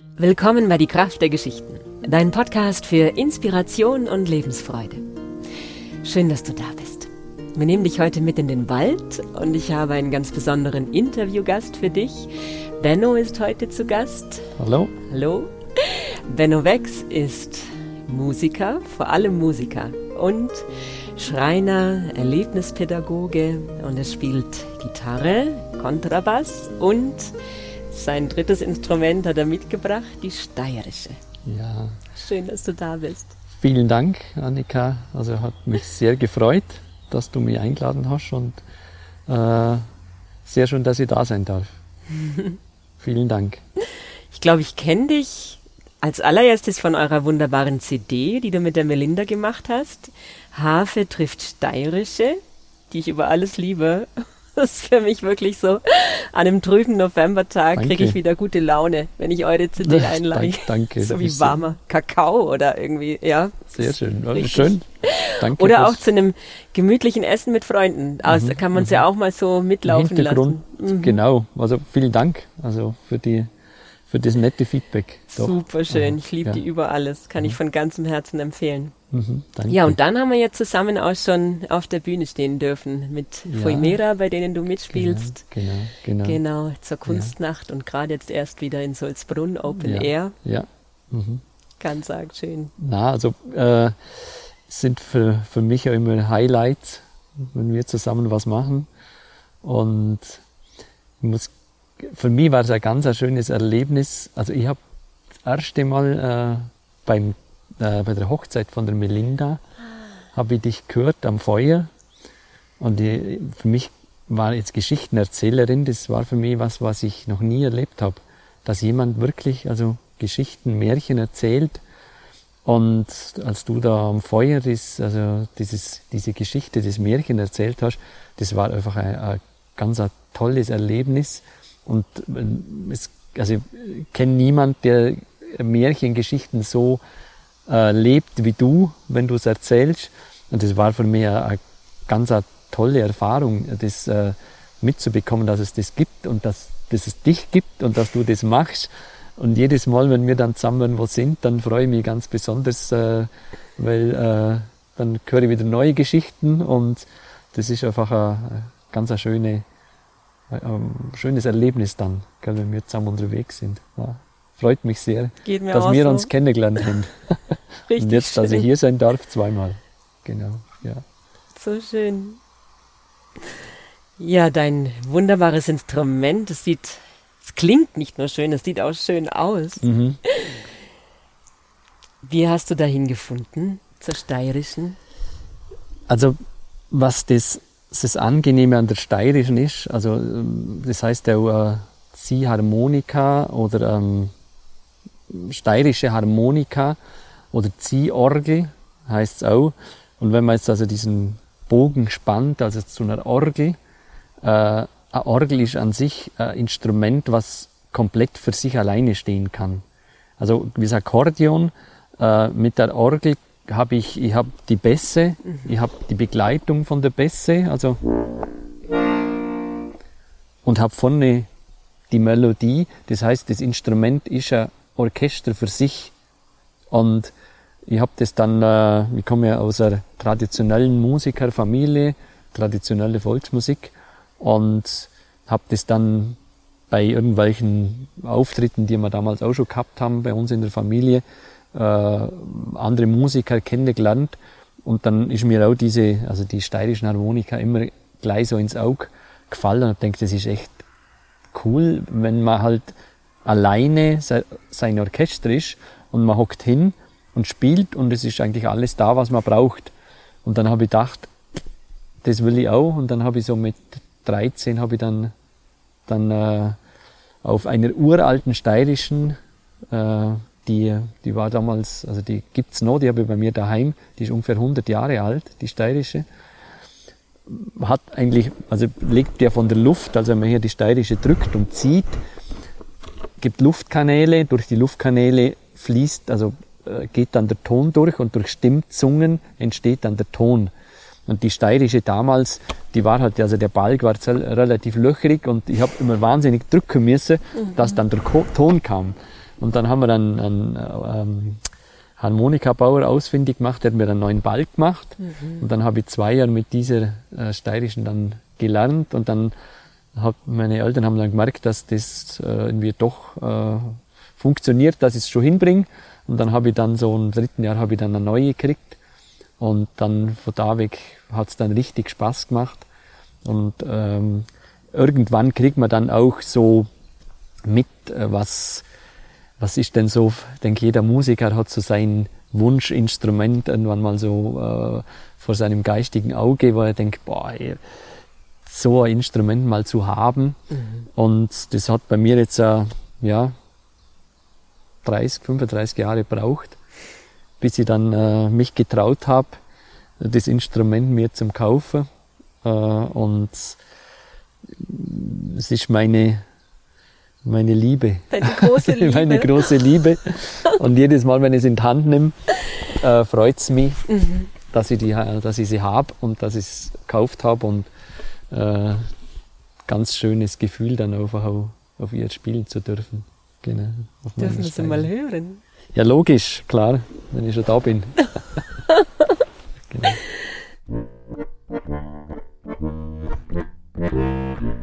Willkommen bei Die Kraft der Geschichten, dein Podcast für Inspiration und Lebensfreude. Schön, dass du da bist. Wir nehmen dich heute mit in den Wald und ich habe einen ganz besonderen Interviewgast für dich. Benno ist heute zu Gast. Hallo. Hallo. Benno Wex ist Musiker, vor allem Musiker und Schreiner, Erlebnispädagoge und er spielt Gitarre, Kontrabass und sein drittes Instrument hat er mitgebracht, die steirische. Ja. Schön, dass du da bist. Vielen Dank, Annika. Also hat mich sehr gefreut, dass du mich eingeladen hast und äh, sehr schön, dass ich da sein darf. Vielen Dank. Ich glaube, ich kenne dich als allererstes von eurer wunderbaren CD, die du mit der Melinda gemacht hast. Harfe trifft Steirische, die ich über alles liebe. Das ist für mich wirklich so. An einem trüben Novembertag kriege ich wieder gute Laune, wenn ich eure CD einleihe. Danke. So wie warmer Kakao oder irgendwie, ja. Sehr schön. Richtig. Schön. Danke. Oder auch zu einem gemütlichen Essen mit Freunden. Also mhm. kann man es mhm. ja auch mal so mitlaufen lassen. Mhm. Genau. Also vielen Dank. Also für die für das nette Feedback. Doch. Super schön. Ich liebe ja. die über alles. Kann ich mhm. von ganzem Herzen empfehlen. Mhm, ja, und dann haben wir jetzt zusammen auch schon auf der Bühne stehen dürfen mit ja. Fuimera, bei denen du mitspielst. Genau, genau. Genau, genau zur Kunstnacht ja. und gerade jetzt erst wieder in Solzbrunn, Open ja. Air. Ja. Mhm. Ganz arg schön. Na, also äh, sind für, für mich ja immer Highlights, wenn wir zusammen was machen. Und ich muss für mich war es ein ganz ein schönes Erlebnis. Also ich habe das erste Mal äh, beim, äh, bei der Hochzeit von der Melinda habe ich dich gehört am Feuer. Und ich, für mich war jetzt Geschichtenerzählerin, das war für mich was, was ich noch nie erlebt habe. Dass jemand wirklich also Geschichten, Märchen erzählt. Und als du da am Feuer ist, also dieses, diese Geschichte, das Märchen erzählt hast, das war einfach ein, ein ganz ein tolles Erlebnis. Und äh, es, also ich kenne niemand, der Märchengeschichten so äh, lebt wie du, wenn du es erzählst. Und das war für mich eine, ganz eine tolle Erfahrung, das äh, mitzubekommen, dass es das gibt und dass, dass es dich gibt und dass du das machst. Und jedes Mal, wenn wir dann zusammen wo sind, dann freue ich mich ganz besonders, äh, weil äh, dann höre ich wieder neue Geschichten und das ist einfach eine, eine ganz eine schöne ein schönes Erlebnis dann, gell, wenn wir zusammen unterwegs sind. Ja, freut mich sehr, dass wir so. uns kennengelernt haben. Richtig Und jetzt, dass ich hier sein darf, zweimal. Genau, ja. So schön. Ja, dein wunderbares Instrument, es sieht, es klingt nicht nur schön, es sieht auch schön aus. Mhm. Wie hast du dahin gefunden zur steirischen? Also, was das das Angenehme an der Steirischen ist, also ähm, das heißt auch äh, Ziehharmonika oder ähm, steirische Harmonika oder Ziehorgel heißt es auch. Und wenn man jetzt also diesen Bogen spannt, also zu einer Orgel, äh, eine Orgel ist an sich ein Instrument, was komplett für sich alleine stehen kann. Also wie das Akkordeon äh, mit der Orgel habe ich, ich habe die Bässe, ich habe die Begleitung von der Bässe, also und habe vorne die Melodie. Das heißt, das Instrument ist ein Orchester für sich. Und ich habe das dann, äh, ich komme ja aus einer traditionellen Musikerfamilie, traditionelle Volksmusik und habe das dann bei irgendwelchen Auftritten, die wir damals auch schon gehabt haben bei uns in der Familie, äh, andere Musiker kennengelernt und dann ist mir auch diese, also die steirischen Harmonika immer gleich so ins Auge gefallen und denke, das ist echt cool, wenn man halt alleine sein Orchester ist und man hockt hin und spielt und es ist eigentlich alles da, was man braucht. Und dann habe ich gedacht, das will ich auch und dann habe ich so mit 13 habe ich dann, dann äh, auf einer uralten steirischen äh, die, die war damals, also die gibt's noch, die habe ich bei mir daheim, die ist ungefähr 100 Jahre alt, die steirische. Hat eigentlich, also legt der von der Luft, also wenn man hier die steirische drückt und zieht, gibt Luftkanäle, durch die Luftkanäle fließt, also äh, geht dann der Ton durch und durch Stimmzungen entsteht dann der Ton. Und die steirische damals, die war halt, also der Balg war relativ löcherig und ich habe immer wahnsinnig drücken müssen, mhm. dass dann der Ton kam. Und dann haben wir dann einen ähm, Harmonikabauer ausfindig gemacht, der hat mir einen neuen Balk gemacht. Mhm. Und dann habe ich zwei Jahre mit dieser äh, steirischen dann gelernt und dann hat meine Eltern haben dann gemerkt, dass das äh, irgendwie doch äh, funktioniert, dass ich es schon hinbringe. Und dann habe ich dann so im dritten Jahr habe ich dann eine neue gekriegt. Und dann von da weg hat es dann richtig Spaß gemacht. Und ähm, irgendwann kriegt man dann auch so mit, äh, was, was ist denn so, ich denke, jeder Musiker hat so sein Wunschinstrument irgendwann mal so äh, vor seinem geistigen Auge, wo er denkt, boah, so ein Instrument mal zu haben. Mhm. Und das hat bei mir jetzt, äh, ja, 30, 35 Jahre braucht, bis ich dann äh, mich getraut habe, das Instrument mir zum kaufen. Äh, und es ist meine, meine Liebe. Deine große Liebe. meine große Liebe. Und jedes Mal, wenn ich es in die Hand nehme, äh, freut es mich, mhm. dass, ich die, dass ich sie habe und dass ich es gekauft habe. Und äh, ganz schönes Gefühl, dann einfach auch auf ihr spielen zu dürfen. Genau. Dürfen wir sie mal hören? Ja, logisch, klar, wenn ich schon da bin. genau. Genau.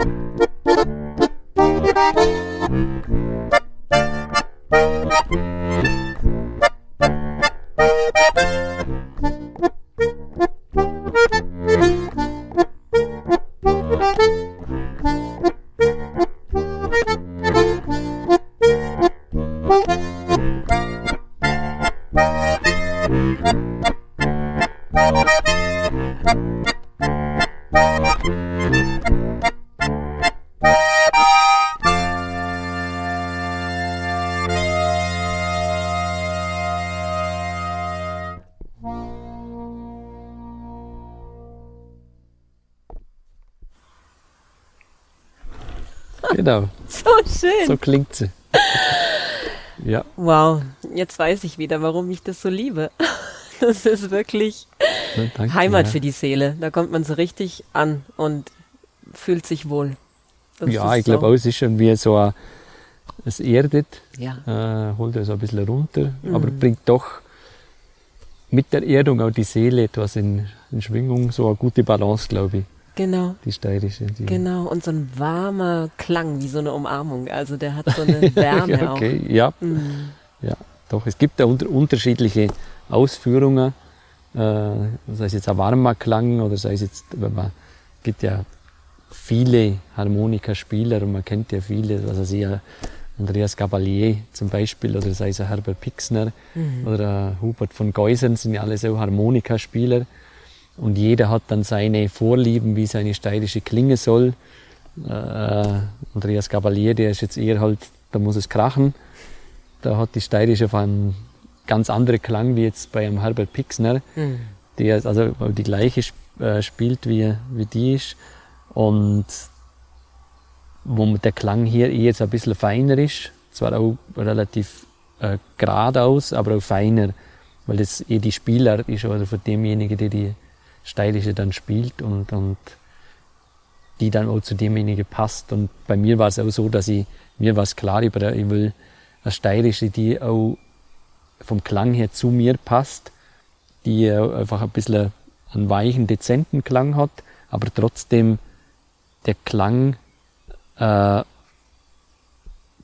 Thank you. Klingt sie. Ja. Wow, jetzt weiß ich wieder, warum ich das so liebe. Das ist wirklich danke, Heimat ja. für die Seele. Da kommt man so richtig an und fühlt sich wohl. Das ja, ich glaube auch, es ist schon wie so ein, es erdet, ja. äh, holt so ein bisschen runter, mhm. aber bringt doch mit der Erdung auch die Seele etwas in, in Schwingung, so eine gute Balance, glaube ich. Genau. Die steirische. Die genau, und so ein warmer Klang, wie so eine Umarmung. Also der hat so eine Wärme okay, auch. Ja. Mhm. ja, doch. Es gibt da unter unterschiedliche Ausführungen. Äh, sei es jetzt ein warmer Klang oder sei es jetzt, wenn man, gibt ja viele Harmonikaspieler und man kennt ja viele, also sie Andreas Gabalier zum Beispiel oder sei es Herbert Pixner mhm. oder Hubert von Geusern sind ja alle so Harmonikaspieler. Und jeder hat dann seine Vorlieben, wie seine steirische Klinge soll. Äh, Andreas Gabalier, der ist jetzt eher halt, da muss es krachen. Da hat die steirische auf einen ganz anderen Klang wie jetzt bei einem Herbert Pixner, mhm. der also die gleiche äh, spielt wie, wie die ist. Und wo der Klang hier eher jetzt ein bisschen feiner ist, zwar auch relativ äh, geradeaus, aber auch feiner, weil das eh die Spieler ist oder für demjenigen, der die Steilische dann spielt und, und die dann auch zu demjenigen passt. Und bei mir war es auch so, dass ich, mir war es klar, ich will eine Steirische, die auch vom Klang her zu mir passt, die einfach ein bisschen einen weichen, dezenten Klang hat, aber trotzdem der Klang äh,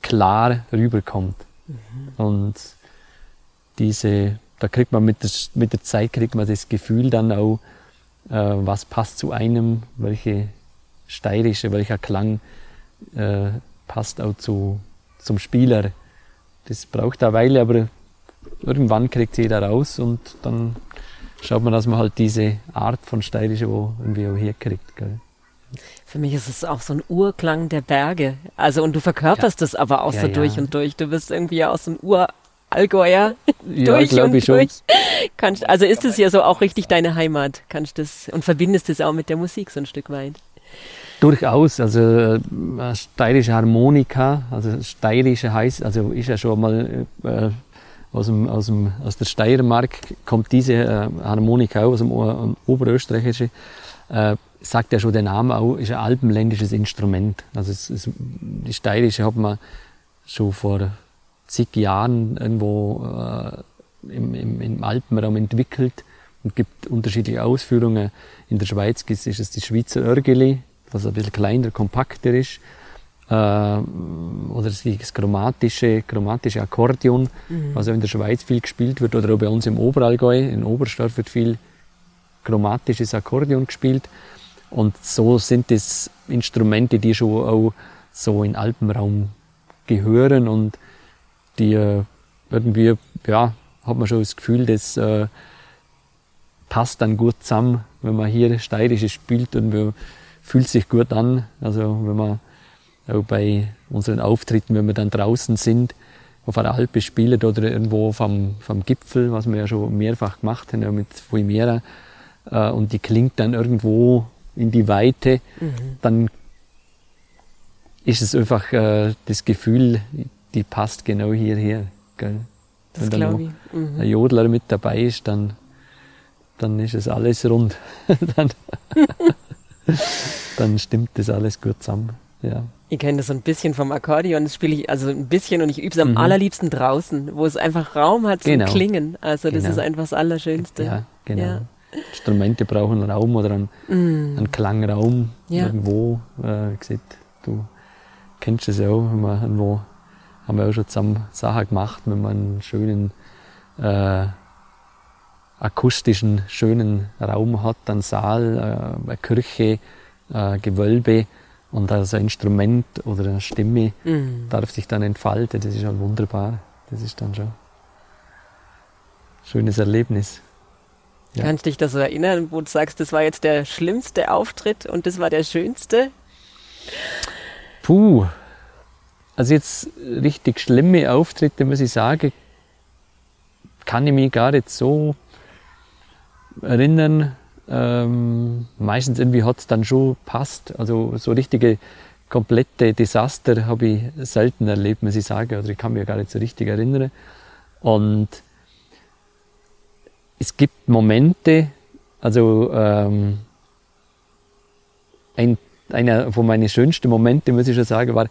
klar rüberkommt. Mhm. Und diese, da kriegt man mit der, mit der Zeit kriegt man das Gefühl dann auch, was passt zu einem, welche steirische, welcher Klang äh, passt auch zu, zum Spieler. Das braucht eine Weile, aber irgendwann kriegt jeder raus und dann schaut man, dass man halt diese Art von steirische wo irgendwie auch herkriegt. Gell. Für mich ist es auch so ein Urklang der Berge. Also und du verkörperst es ja. aber auch ja, so ja. durch und durch. Du bist irgendwie auch so ein Urallgäuer durch und durch. Schon. Kannst, also ist es ja so auch richtig deine Heimat. Kannst das und verbindest es auch mit der Musik so ein Stück weit. Durchaus, also äh, steirische Harmonika, also steirische heißt, also ist ja schon mal äh, aus, dem, aus, dem, aus der Steiermark kommt diese äh, Harmonika auch aus dem o Oberösterreichischen, äh, sagt ja schon der Name auch, ist ein alpenländisches Instrument. Also es, es, die steirische hat man schon vor zig Jahren irgendwo äh, im, im, im Alpenraum entwickelt und gibt unterschiedliche Ausführungen. In der Schweiz ist es die Schweizer Örgeli, was ein bisschen kleiner, kompakter ist. Äh, oder das chromatische, chromatische Akkordeon, mhm. was auch in der Schweiz viel gespielt wird, oder auch bei uns im Oberallgäu, in Oberstdorf wird viel chromatisches Akkordeon gespielt. Und so sind es Instrumente, die schon auch so in Alpenraum gehören und die äh, irgendwie, ja, hat man schon das Gefühl, das äh, passt dann gut zusammen, wenn man hier Steirisches spielt und wir fühlt sich gut an. Also wenn man auch bei unseren Auftritten, wenn wir dann draußen sind, auf einer Alpe spielen oder irgendwo vom, vom Gipfel, was wir ja schon mehrfach gemacht haben, ja mit Fuimera, äh, und die klingt dann irgendwo in die Weite, mhm. dann ist es einfach äh, das Gefühl, die passt genau hierher. Gell? Das Wenn da noch mhm. ein Jodler mit dabei ist, dann, dann ist es alles rund. dann dann stimmt das alles gut zusammen. Ja. Ich kenne das so ein bisschen vom Akkordeon, das spiele ich also ein bisschen und ich übe es am mhm. allerliebsten draußen, wo es einfach Raum hat zum genau. Klingen. Also das genau. ist einfach das Allerschönste. Ja, genau. Ja. Instrumente brauchen Raum oder einen, mm. einen Klangraum ja. irgendwo. Äh, gesagt, du kennst es ja auch, wenn wir irgendwo haben wir auch schon zusammen Sachen gemacht, wenn man einen schönen äh, akustischen, schönen Raum hat, einen Saal, äh, eine Kirche, äh, Gewölbe und also ein Instrument oder eine Stimme mhm. darf sich dann entfalten. Das ist schon wunderbar. Das ist dann schon ein schönes Erlebnis. Ja. Kannst du dich da so erinnern, wo du sagst, das war jetzt der schlimmste Auftritt und das war der schönste? Puh. Also jetzt richtig schlimme Auftritte, muss ich sagen, kann ich mich gar nicht so erinnern. Ähm, meistens irgendwie hat es dann schon passt. Also so richtige komplette Desaster habe ich selten erlebt, muss ich sagen. Oder ich kann mich gar nicht so richtig erinnern. Und es gibt Momente, also ähm, ein, einer von meinen schönsten Momente, muss ich schon sagen, war,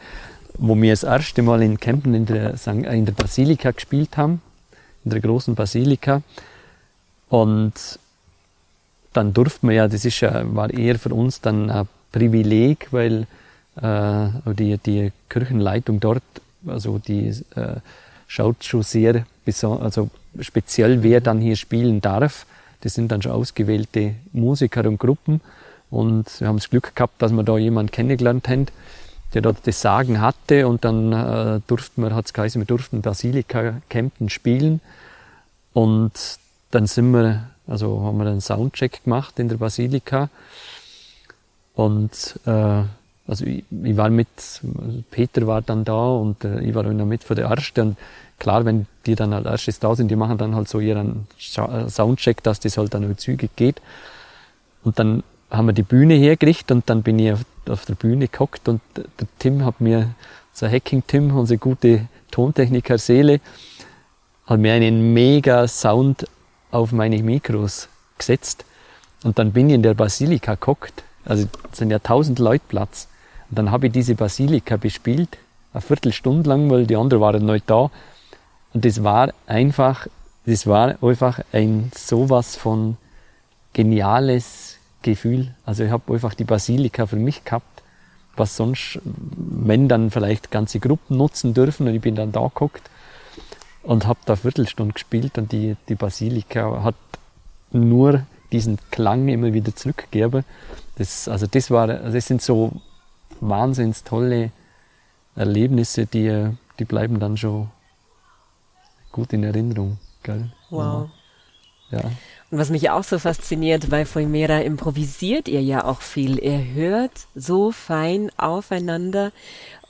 wo wir das erste Mal in Kempten in der, in der Basilika gespielt haben, in der großen Basilika. Und dann durften wir ja, das ist ja, war eher für uns dann ein Privileg, weil äh, die, die Kirchenleitung dort, also die äh, schaut schon sehr also speziell, wer dann hier spielen darf. Das sind dann schon ausgewählte Musiker und Gruppen. Und wir haben das Glück gehabt, dass wir da jemanden kennengelernt haben, der dort das Sagen hatte. Und dann äh, durften wir, hat es geheißen, wir durften Basilika Kempten spielen. Und dann sind wir also haben wir einen Soundcheck gemacht in der Basilika. Und äh, also ich, ich war mit, Peter war dann da und äh, ich war dann mit für der Erste. Und klar, wenn die dann als erstes da sind, die machen dann halt so ihren Soundcheck, dass das halt dann auch zügig geht. Und dann haben wir die Bühne hergerichtet und dann bin ich auf, auf der Bühne gehockt und der Tim hat mir, so Hacking Tim, unsere gute Tontechniker Seele, hat mir einen mega Sound auf meine Mikros gesetzt und dann bin ich in der Basilika geguckt. Also es sind ja tausend Leute Platz. Und dann habe ich diese Basilika bespielt, eine Viertelstunde lang, weil die anderen waren nicht da. Und das war einfach, das war einfach ein sowas von geniales Gefühl. Also ich habe einfach die Basilika für mich gehabt, was sonst, wenn dann vielleicht ganze Gruppen nutzen dürfen und ich bin dann da geguckt und habe da Viertelstunde gespielt und die, die Basilika hat nur diesen Klang immer wieder zurückgebe. Das, also das war, also das sind so wahnsinns tolle Erlebnisse, die, die bleiben dann schon gut in Erinnerung. Gell? Wow. Ja. Und was mich auch so fasziniert, bei Voimera improvisiert ihr ja auch viel. Ihr hört so fein aufeinander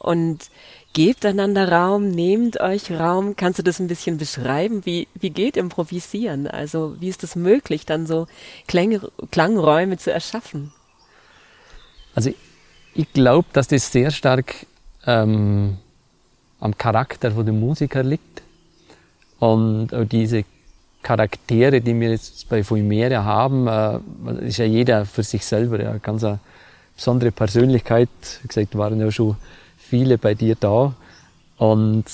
und gebt einander Raum, nehmt euch Raum. Kannst du das ein bisschen beschreiben? Wie, wie geht Improvisieren? Also wie ist es möglich, dann so Klang, Klangräume zu erschaffen? Also ich glaube, dass das sehr stark ähm, am Charakter von dem Musiker liegt und auch diese Charaktere, die wir jetzt bei Fulmere haben, äh, ist ja jeder für sich selber ja ganz eine besondere Persönlichkeit. Wie gesagt, waren ja schon viele bei dir da. Und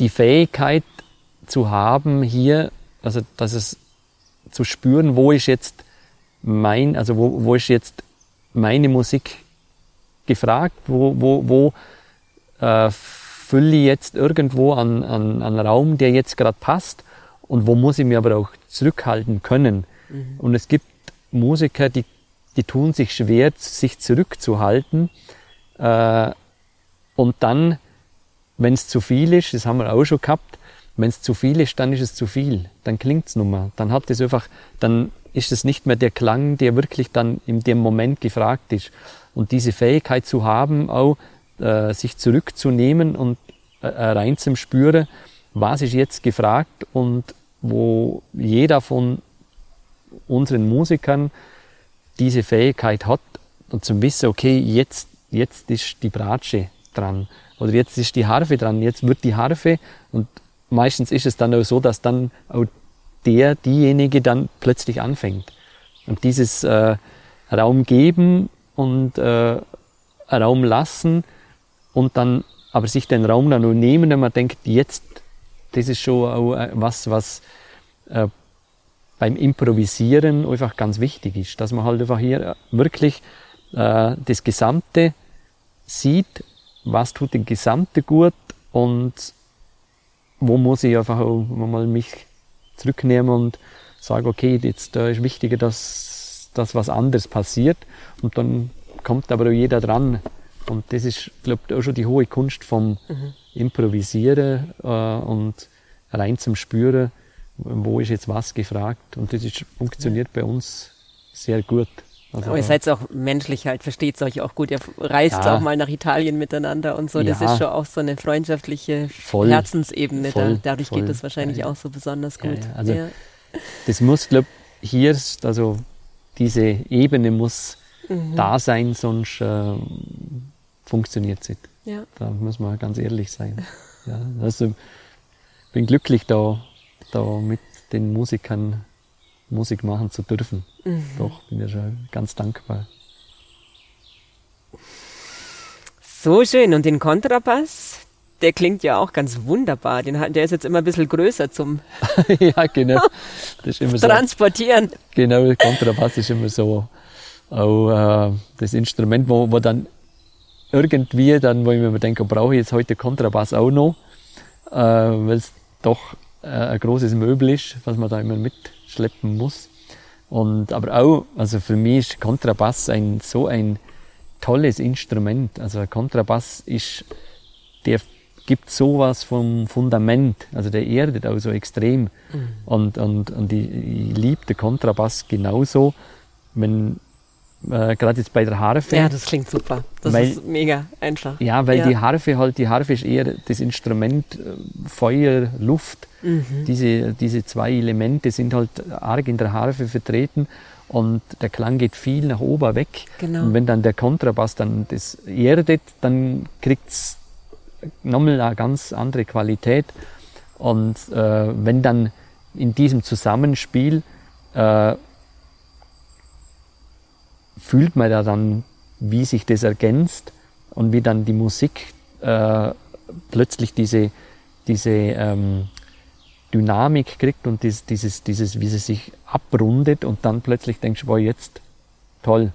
die Fähigkeit zu haben hier, also dass es zu spüren, wo ist jetzt mein, also wo, wo ist jetzt meine Musik gefragt, wo, wo, wo äh, fülle ich jetzt irgendwo an, an, an Raum, der jetzt gerade passt und wo muss ich mir aber auch zurückhalten können. Mhm. Und es gibt Musiker, die, die tun sich schwer, sich zurückzuhalten, äh, und dann, wenn es zu viel ist, das haben wir auch schon gehabt, wenn es zu viel ist, dann ist es zu viel. Dann klingt's nun mal. Dann hat es einfach, dann ist es nicht mehr der Klang, der wirklich dann in dem Moment gefragt ist. Und diese Fähigkeit zu haben, auch äh, sich zurückzunehmen und äh, rein zum Spüren, was ist jetzt gefragt und wo jeder von unseren Musikern diese Fähigkeit hat und zum Wissen, okay, jetzt jetzt ist die Bratsche dran oder jetzt ist die Harfe dran, jetzt wird die Harfe und meistens ist es dann auch so, dass dann auch der, diejenige dann plötzlich anfängt. Und dieses äh, Raum geben und äh, Raum lassen und dann aber sich den Raum dann nur nehmen, wenn man denkt, jetzt, das ist schon auch äh, was, was äh, beim Improvisieren einfach ganz wichtig ist, dass man halt einfach hier wirklich äh, das Gesamte sieht, was tut den Gesamte gut und wo muss ich einfach auch mal mich zurücknehmen und sagen, okay, jetzt äh, ist wichtiger, dass, dass was anderes passiert und dann kommt aber auch jeder dran und das ist, glaube ich, auch schon die hohe Kunst vom mhm. Improvisieren äh, und rein zum Spüren, wo ist jetzt was gefragt und das ist, funktioniert bei uns sehr gut. Also, Aber ihr seid auch menschlich halt, versteht euch auch gut. Ihr reist ja. auch mal nach Italien miteinander und so. Das ja. ist schon auch so eine freundschaftliche voll, Herzensebene. Voll, da. Dadurch voll, geht das wahrscheinlich ja, auch so besonders gut. Also das muss, glaube ich, hier, also diese Ebene muss mhm. da sein, sonst äh, funktioniert es nicht. Ja. Da muss man ganz ehrlich sein. ja, also bin glücklich da, da mit den Musikern Musik machen zu dürfen. Mhm. Doch, bin ja schon ganz dankbar. So schön. Und den Kontrabass, der klingt ja auch ganz wunderbar. Den, der ist jetzt immer ein bisschen größer zum ja, genau. Das ist immer Transportieren. So, genau, der Kontrabass ist immer so auch, äh, das Instrument, wo, wo dann irgendwie dann, wo ich mir denke, brauche ich jetzt heute Kontrabass auch noch, äh, weil es doch äh, ein großes Möbel ist, was man da immer mitschleppen muss. Und, aber auch, also für mich ist Kontrabass ein, so ein tolles Instrument. Also Kontrabass ist, der gibt sowas vom Fundament, also der erdet auch so extrem. Mhm. Und, und, und ich, ich liebe den Kontrabass genauso, wenn äh, gerade jetzt bei der Harfe. Ja, das klingt super. Das weil, ist mega einfach. Ja, weil ja. die Harfe halt, die Harfe ist eher das Instrument äh, Feuer, Luft. Mhm. Diese, diese zwei Elemente sind halt arg in der Harfe vertreten und der Klang geht viel nach oben weg. Genau. Und wenn dann der Kontrabass dann das erdet, dann kriegt's nochmal eine ganz andere Qualität. Und äh, wenn dann in diesem Zusammenspiel äh, fühlt man ja dann, wie sich das ergänzt und wie dann die Musik äh, plötzlich diese, diese ähm, Dynamik kriegt und dieses, dieses, dieses, wie sie sich abrundet und dann plötzlich denkst du, wow, jetzt toll.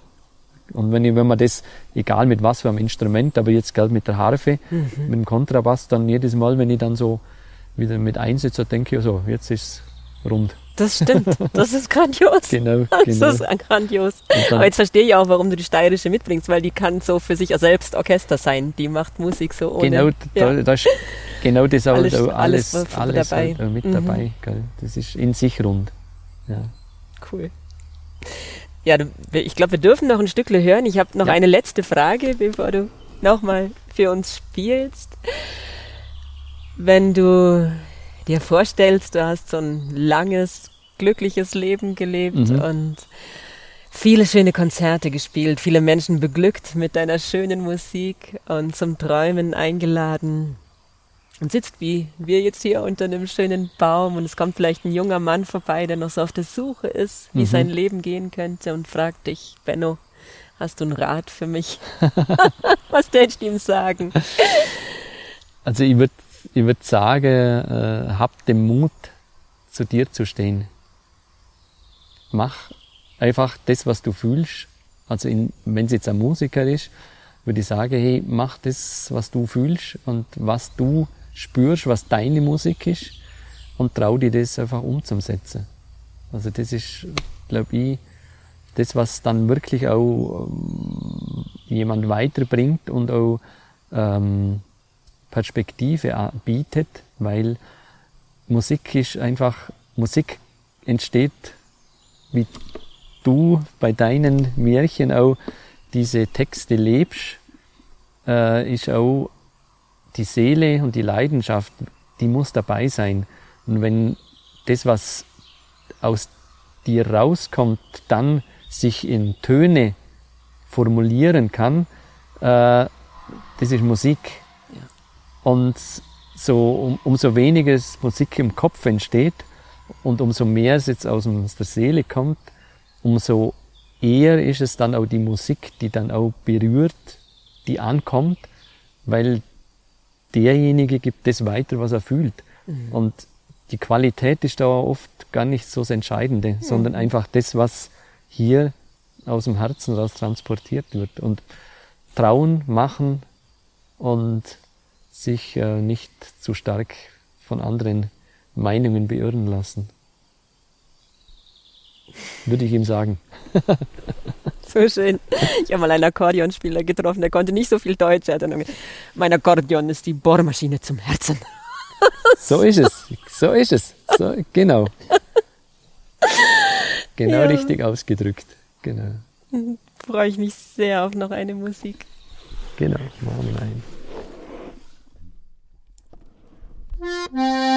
Und wenn, ich, wenn man das, egal mit was für einem Instrument, aber jetzt gerade mit der Harfe, mhm. mit dem Kontrabass, dann jedes Mal, wenn ich dann so wieder mit einsetze, denke ich so, jetzt ist es rund. Das stimmt. Das ist grandios. Genau, Das genau. ist grandios. Aber jetzt verstehe ich auch, warum du die steirische mitbringst, weil die kann so für sich selbst Orchester sein. Die macht Musik so ohne. Genau, ja. da, da ist genau das auch Alles- alles, alles alles, dabei. halt mit Mhm. dabei. Gell? Das ist in sich rund. Ja. Cool. Ja, du, ich glaube, wir dürfen noch ein Stückle hören. Ich habe noch Ja. eine letzte Frage, bevor du nochmal für uns spielst. Wenn du dir vorstellst, du hast so ein langes, glückliches Leben gelebt Mhm. und viele schöne Konzerte gespielt, viele Menschen beglückt mit deiner schönen Musik und zum Träumen eingeladen und sitzt wie wir jetzt hier unter einem schönen Baum und es kommt vielleicht ein junger Mann vorbei, der noch so auf der Suche ist, wie Mhm. sein Leben gehen könnte und fragt dich, Benno, hast du einen Rat für mich? Was tätst du ihm sagen? Also ich würde ich würd sagen, äh, hab den Mut, zu dir zu stehen. Mach einfach das, was du fühlst. Also wenn es jetzt ein Musiker ist, würde ich sagen, hey, mach das, was du fühlst und was du spürst, was deine Musik ist und trau dir das einfach umzusetzen. Also das ist, glaube ich, das, was dann wirklich auch ähm, jemand weiterbringt und auch ähm, Perspektive bietet, weil Musik ist einfach, Musik entsteht, wie du bei deinen Märchen auch diese Texte lebst, äh, ist auch die Seele und die Leidenschaft, die muss dabei sein. Und wenn das, was aus dir rauskommt, dann sich in Töne formulieren kann, äh, das ist Musik. Und so, um, umso weniger Musik im Kopf entsteht und umso mehr es jetzt aus, der Seele kommt, umso eher ist es dann auch die Musik, die dann auch berührt, die ankommt, weil derjenige gibt das weiter, was er fühlt. Und die Qualität ist da oft gar nicht so das Entscheidende, sondern einfach das, was hier aus dem Herzen raus transportiert wird. Und trauen, machen und sich äh, nicht zu stark von anderen Meinungen beirren lassen. Würde ich ihm sagen. So schön. Ich habe mal einen Akkordeonspieler getroffen, der konnte nicht so viel Deutsch. Er hat dann gesagt, mein Akkordeon ist die Bohrmaschine zum Herzen. So ist es. So ist es. So, genau. Genau Ja. richtig ausgedrückt. Genau. Freue ich mich sehr auf noch eine Musik. Genau. Machen wir ein.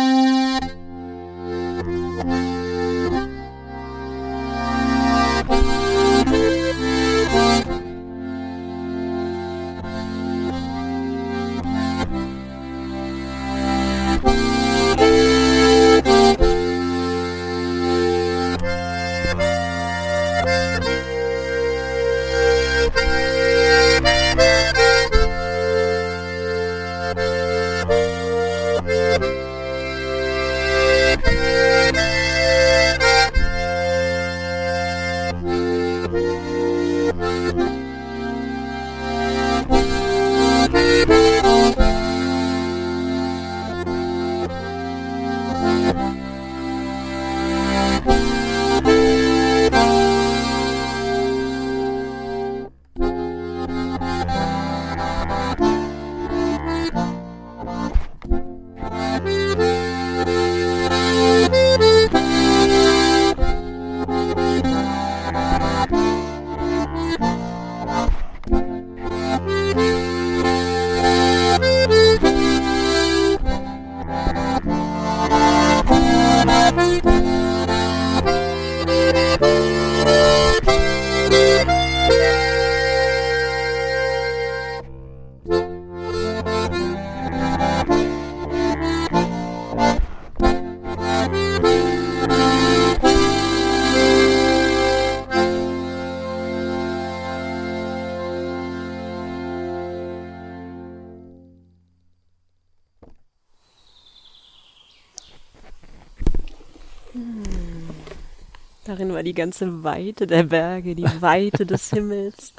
Darin war die ganze Weite der Berge, die Weite des Himmels.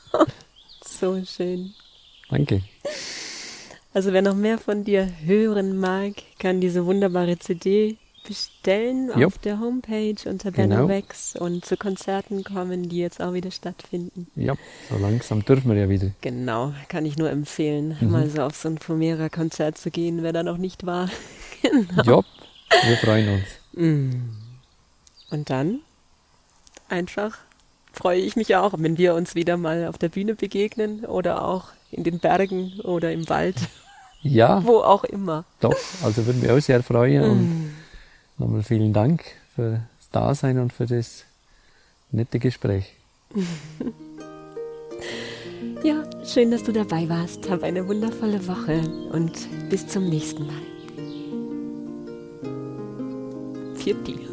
so schön. Danke. Also wer noch mehr von dir hören mag, kann diese wunderbare CD bestellen Jo. auf der Homepage unter Genau. Bennovex und zu Konzerten kommen, die jetzt auch wieder stattfinden. Ja, so langsam dürfen wir ja wieder. Genau, kann ich nur empfehlen, Mhm. mal so auf so ein Fomera-Konzert zu gehen, wer da noch nicht war. genau. Ja, wir freuen uns. Mm. Und dann einfach freue ich mich auch, wenn wir uns wieder mal auf der Bühne begegnen oder auch in den Bergen oder im Wald, Ja, wo auch immer. doch, also würden wir auch sehr freuen. Und Mm. nochmal vielen Dank fürs Dasein und für das nette Gespräch. Ja, schön, dass du dabei warst. Hab eine wundervolle Woche und bis zum nächsten Mal. Für dich.